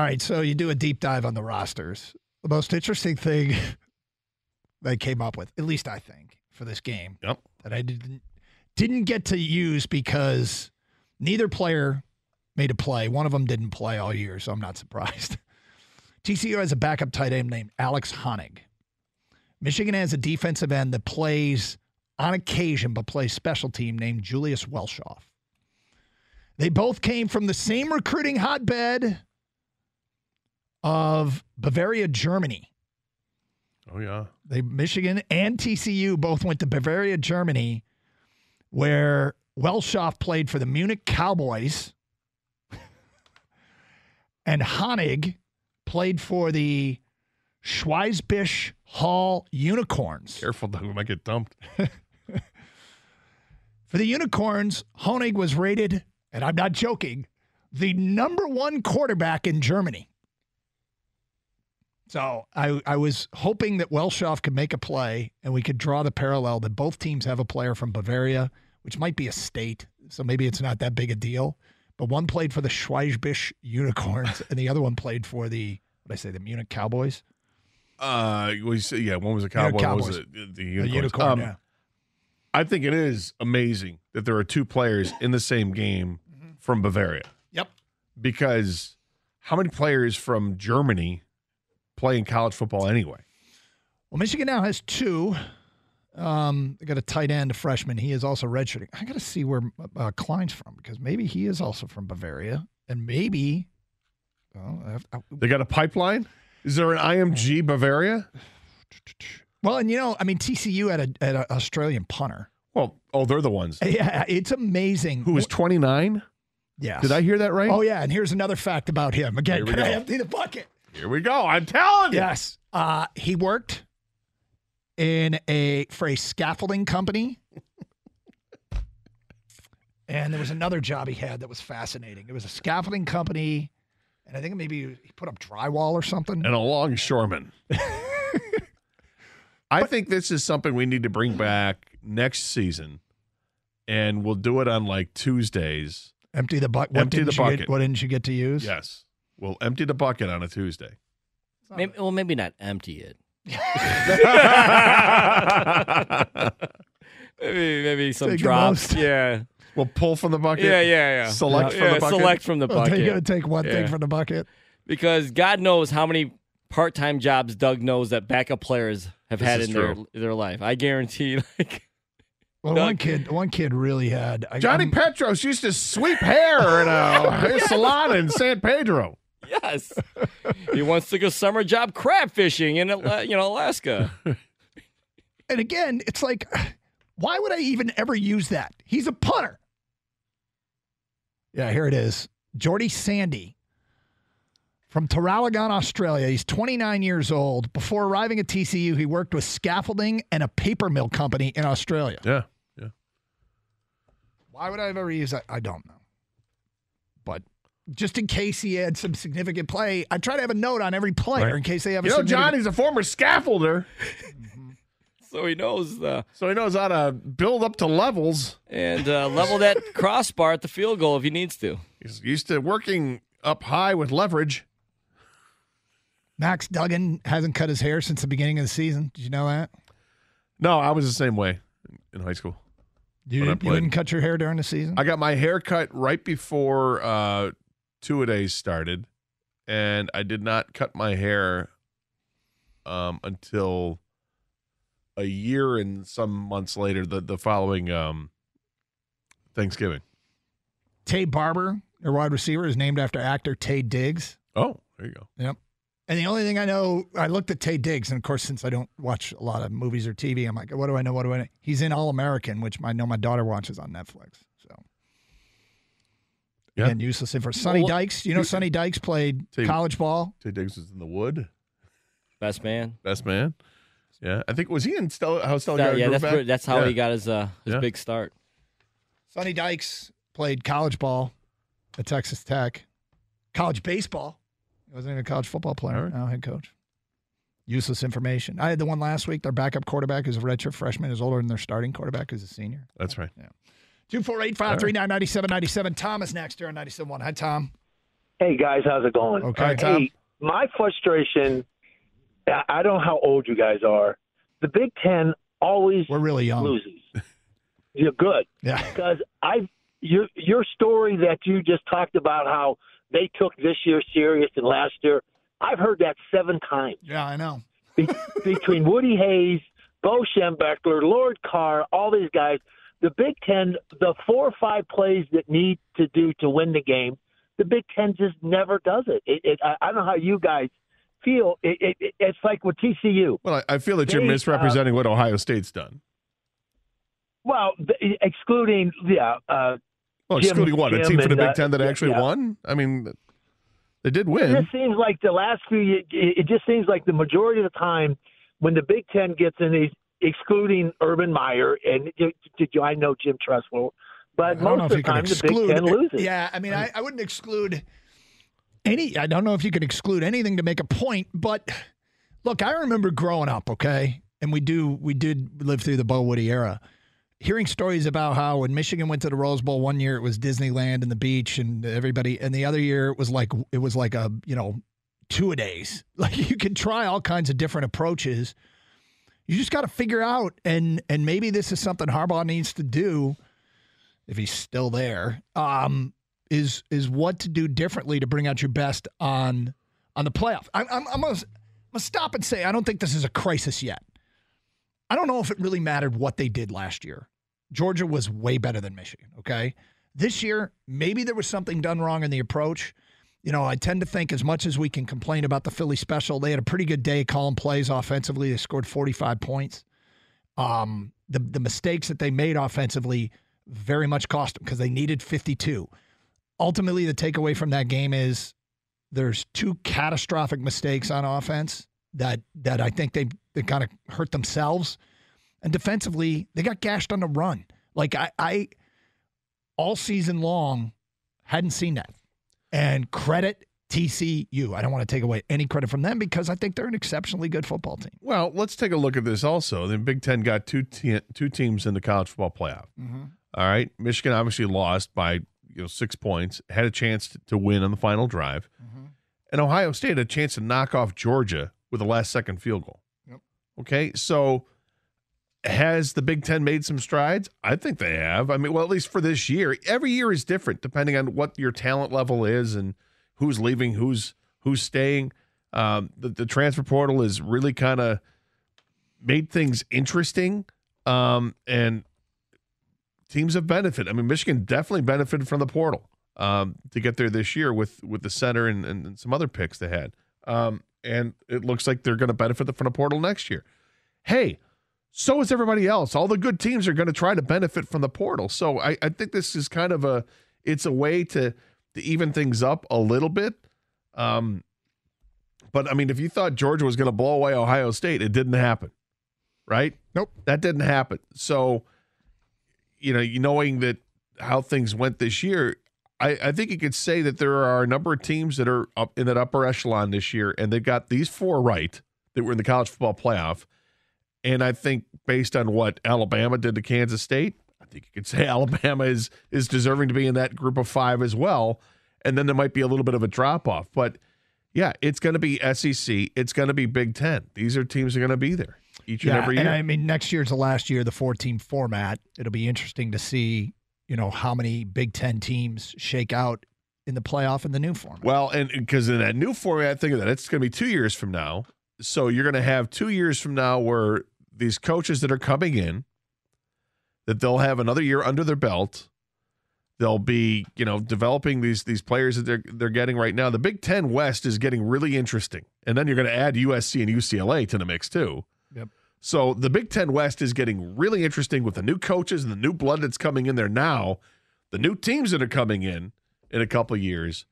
All right, so you do a deep dive on the rosters. The most interesting thing they came up with, at least I think, for this game, Yep. that I didn't didn't get to use because neither player made a play. One of them didn't play all year, so I'm not surprised. TCU has a backup tight end named Alex Honig. Michigan has a defensive end that plays on occasion but plays special team named Julius Welschof. They both came from the same recruiting hotbed of Bavaria, Germany. Oh yeah. They Michigan and TCU both went to Bavaria, Germany, where Welschof played for the Munich Cowboys, and Honig played for the Schwäbisch Hall Unicorns. Careful, though, we might get dumped. For the Unicorns, Honig was rated, and I'm not joking, the number one quarterback in Germany. So I, I was hoping that Welschof could make a play and we could draw the parallel that both teams have a player from Bavaria, which might be a state. So maybe it's not that big a deal. But one played for the Schwäbisch Unicorns and the other one played for the, what did I say, the Munich Cowboys? Uh, well, say, yeah, one was a cowboy, one was Cowboys. a, the The unicorn, Um, yeah. I think it is amazing that there are two players in the same game Mm-hmm. from Bavaria Yep. because how many players from Germany play in college football anyway? Well, Michigan now has two. Um, they got a tight end, a freshman. He is also redshirting. I got to see where uh, Klein's from because maybe he is also from Bavaria, and maybe. Well, I I- They got a pipeline. Is there an IMG Bavaria? well, and you know, I mean, TCU had a had an Australian punter. Well, oh, they're the ones. Yeah, it's amazing. Who was 29? Yeah. Did I hear that right? Oh yeah, and here's another fact about him. Again, Here we can I empty the bucket? Here we go. I'm telling you. Yes. Uh, he worked in a for a scaffolding company. and there was another job he had that was fascinating. It was a scaffolding company, and I think maybe he put up drywall or something. And a longshoreman. I think this is something we need to bring back next season, and we'll do it on like Tuesdays. Empty the bucket. What Empty the bucket. Get, what didn't you get to use? Yes, we'll empty the bucket on a Tuesday. Maybe, well, maybe not empty it. Maybe maybe some Take the drops. most. Yeah. We'll pull from the bucket. Yeah, yeah, yeah. Select yeah, from the bucket. Select from the I'll take, bucket. take one thing from the bucket. Because God knows how many part-time jobs Doug knows that backup players have This had is in their their life. I guarantee. Like, Well, Doug- one kid, one kid really had I, Johnny I'm- Petros used to sweep hair in a, a salon in San Pedro. Yes, he wants to go summer job crab fishing in Ala- you know Alaska. And again, it's like, why would I even ever use that? He's a punter. Yeah, here it is. Jordy Sandy from Traralgon, Australia. He's 29 years old. Before arriving at TCU, he worked with scaffolding and a paper mill company in Australia. Yeah, yeah. Why would I have ever use that? I don't know. But just in case he had some significant play, I try to have a note on every player Right. in case they have You a know, significant- Johnny's a former scaffolder, so he knows the so he knows how to build up to levels. and uh, level that crossbar at the field goal if he needs to. He's used to working up high with leverage. Max Duggan hasn't cut his hair since the beginning of the season. Did you know that? No, I was the same way in high school. You, didn't, you didn't cut your hair during the season? I got my hair cut right before uh, two a days started, and I did not cut my hair um, until a year and some months later, the the following um, Thanksgiving. Taye Barber, a wide receiver, is named after actor Taye Diggs. Oh, there you go. Yep. And the only thing I know, I looked at Taye Diggs, and of course, since I don't watch a lot of movies or TV, I'm like, what do I know? What do I know? He's in All American, which I know my daughter watches on Netflix. So, Yeah. again, useless info. Sonny Well, Dykes, you know, Sonny Dykes played Tay- college ball. Taye Diggs was in the wood, Best man. best man. Yeah, I think was he in Stella? How Stella That- yeah, that's back? where- that's how Yeah. he got his uh his Yeah. big start. Sonny Dykes played college ball at Texas Tech, college baseball. He wasn't even a college football player. All right. Now head coach. Useless information. I had the one last week. Their backup quarterback is a redshirt freshman, is older than their starting quarterback, is a senior. That's right. 248 539 9797. Tom is next here on 97.1. Hi, Tom. Hey guys, how's it going? Okay, Uh, Tom. Hey, my frustration. I- I don't know how old you guys are. The Big Ten always We're really young. loses. You're good Yeah. because I your your story that you just talked about how they took this year serious and last year. I've heard that seven times Yeah, I know. Be- between Woody Hayes, Bo Schembechler, Lloyd Carr, all these guys. The Big Ten, the four or five plays that need to do to win the game, the Big Ten just never does it. it, it I, I don't know how you guys feel. It, it, it, it's like with TCU. Well, I I feel that you're They, uh, misrepresenting what Ohio State's done. Well, the, excluding yeah, uh, Well, Jim- excluding what a team from the Big uh, Ten that yeah, actually yeah. won. I mean, they did win. It just seems like the last few it just seems like the majority of the time when the Big Ten gets in these, excluding Urban Meyer, and did you, I know Jim Tressel, but I don't know most of the can time the exclude. Big Ten loses. Yeah, I mean, I, I wouldn't exclude any. I don't know if you could exclude anything to make a point, but look, I remember growing up. Okay, and we do we did live through the Bo Woody era. Hearing stories about how when Michigan went to the Rose Bowl one year it was Disneyland and the beach and everybody, and the other year it was like it was like a you know two a days. Like you could try all kinds of different approaches. You just got to figure out, and and maybe this is something Harbaugh needs to do if he's still there, um, is is what to do differently to bring out your best on on the playoff. I'm, I'm, I'm, gonna, I'm gonna stop and say I don't think this is a crisis yet. I don't know if it really mattered what they did last year. Georgia was way better than Michigan. Okay, this year maybe there was something done wrong in the approach. You know, I tend to think as much as we can complain about the Philly special, they had a pretty good day calling plays offensively. They scored 45 points. Um, the the mistakes that they made offensively very much cost them because they needed 52. Ultimately, the takeaway from that game is there's two catastrophic mistakes on offense that that I think they they kind of hurt themselves, and defensively they got gashed on the run. Like I, I all season long hadn't seen that, and credit TCU. I don't want to take away any credit from them because I think they're an exceptionally good football team. Well, let's take a look at this also. The Big Ten got two te- two teams in the college football playoff. Mm-hmm. All right, Michigan obviously lost by you know six points, had a chance to, to win on the final drive, mm-hmm. and Ohio State had a chance to knock off Georgia with a last second field goal. Yep. Okay, so has the Big Ten made some strides? I think they have. I mean, well, at least for this year. Every year is different depending on what your talent level is and who's leaving, who's who's staying. Um, the, the transfer portal is really kind of made things interesting, um, and teams have benefited. I mean, Michigan definitely benefited from the portal um, to get there this year with with the center and, and, and some other picks they had. Um, and it looks like they're going to benefit from the portal next year. Hey, so is everybody else. All the good teams are going to try to benefit from the portal. So I, I think this is kind of a it's a way to to even things up a little bit. Um, but I mean, if you thought Georgia was going to blow away Ohio State, it didn't happen, right? Nope. that didn't happen. So, you know, knowing that how things went this year, I, I think you could say that there are a number of teams that are up in that upper echelon this year, and they've got these four right that were in the college football playoff. And I think based on what Alabama did to Kansas State, I think you could say Alabama is is deserving to be in that group of five as well. And then there might be a little bit of a drop off, but yeah, it's going to be SEC. It's going to be Big Ten. These are teams that are going to be there each and every year. And I mean, next year's the last year of the four team format. It'll be interesting to see, you know, how many Big Ten teams shake out in the playoff in the new format. Well, and because in that new format, think of that. It's going to be two years from now. So you're going to have two years from now where these coaches that are coming in, that they'll have another year under their belt. They'll be, you know, developing these these players that they're they're getting right now. The Big Ten West is getting really interesting, and then you're going to add USC and UCLA to the mix too. Yep. So the Big Ten West is getting really interesting with the new coaches and the new blood that's coming in there now, the new teams that are coming in in a couple of years.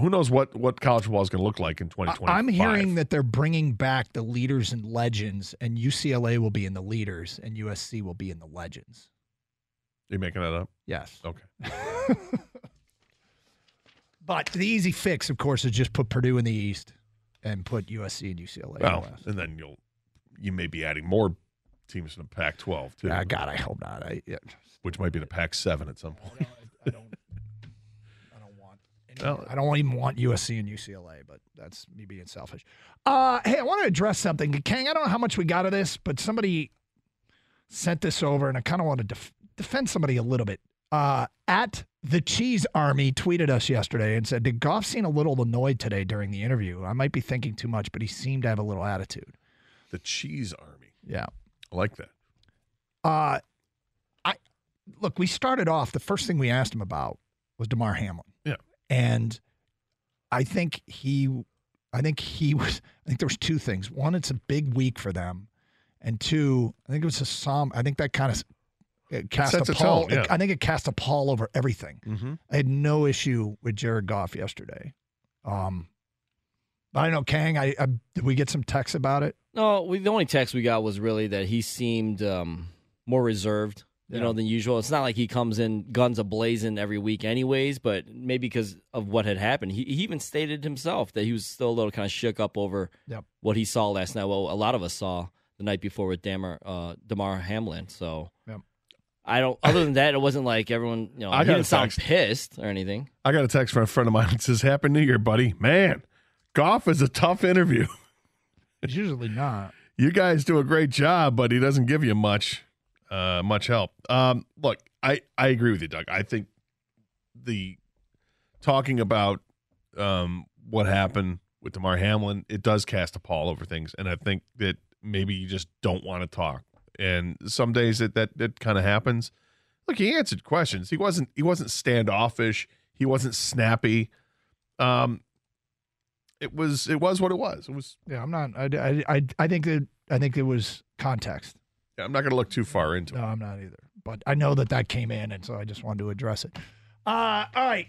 Who knows what what college football is going to look like in I- 2025? I'm hearing that they're bringing back the leaders and legends, and UCLA will be in the leaders, and USC will be in the legends. You're making that up? Yes. Okay. But the easy fix, of course, is just put Purdue in the East and put USC and UCLA in Well, the West. and then you'll you may be adding more teams in the Pac-12 too, Ah, God, I hope not. I, yeah, which might be the Pac-7 at some point. I don't. I don't want. any- Well- I don't even want USC and UCLA, but that's me being selfish. Uh, hey, I want to address something, Kang. I don't know how much we got of this, but somebody sent this over, and I kind of want to def- defend somebody a little bit. Uh, at the Cheese Army tweeted us yesterday and said, "Did Goff seem a little annoyed today during the interview? I might be thinking too much, but he seemed to have a little attitude." The Cheese Army. Yeah. I like that. Uh, I look. We started off. The first thing we asked him about was Damar Hamlin. Yeah. And I think he, I think he was. I think there was two things. One, it's a big week for them, and two, I think it was a som. I think that kind of it cast sets a a pall. tone, yeah. I think it cast a pall over everything. Mm-hmm. I had no issue with Jared Goff yesterday. Um, but I know Kang. I, I did we get some texts about it? No, we, the only text we got was really that he seemed um, more reserved, you Yeah. know, than usual. It's not like he comes in guns a blazing every week, anyways. But maybe because of what had happened, he, he even stated himself that he was still a little kind of shook up over Yep. what he saw last night. Well, a lot of us saw the night before with Damar uh, Damar Hamlin. So Yep. I don't. Other than that, it wasn't like everyone. You know, I he didn't sound pissed or anything. I got a text from a friend of mine that says, "Happy New Year, buddy. Man, Goff is a tough interview. It's usually not. you guys do a great job, but he doesn't give you much, uh, much help. Um, look, I I agree with you, Doug. I think the talking about um, what happened with Damar Hamlin, it does cast a pall over things, and I think that maybe you just don't want to talk. And some days that that, that kind of happens. Look, he answered questions. He wasn't he wasn't standoffish. He wasn't snappy. Um, it was it was what it was. It was. Yeah, I'm not. I, I, I, I think that I think it was context. I'm not going to look too far into it. No, I'm not either. But I know that that came in, and so I just wanted to address it. Uh, all right.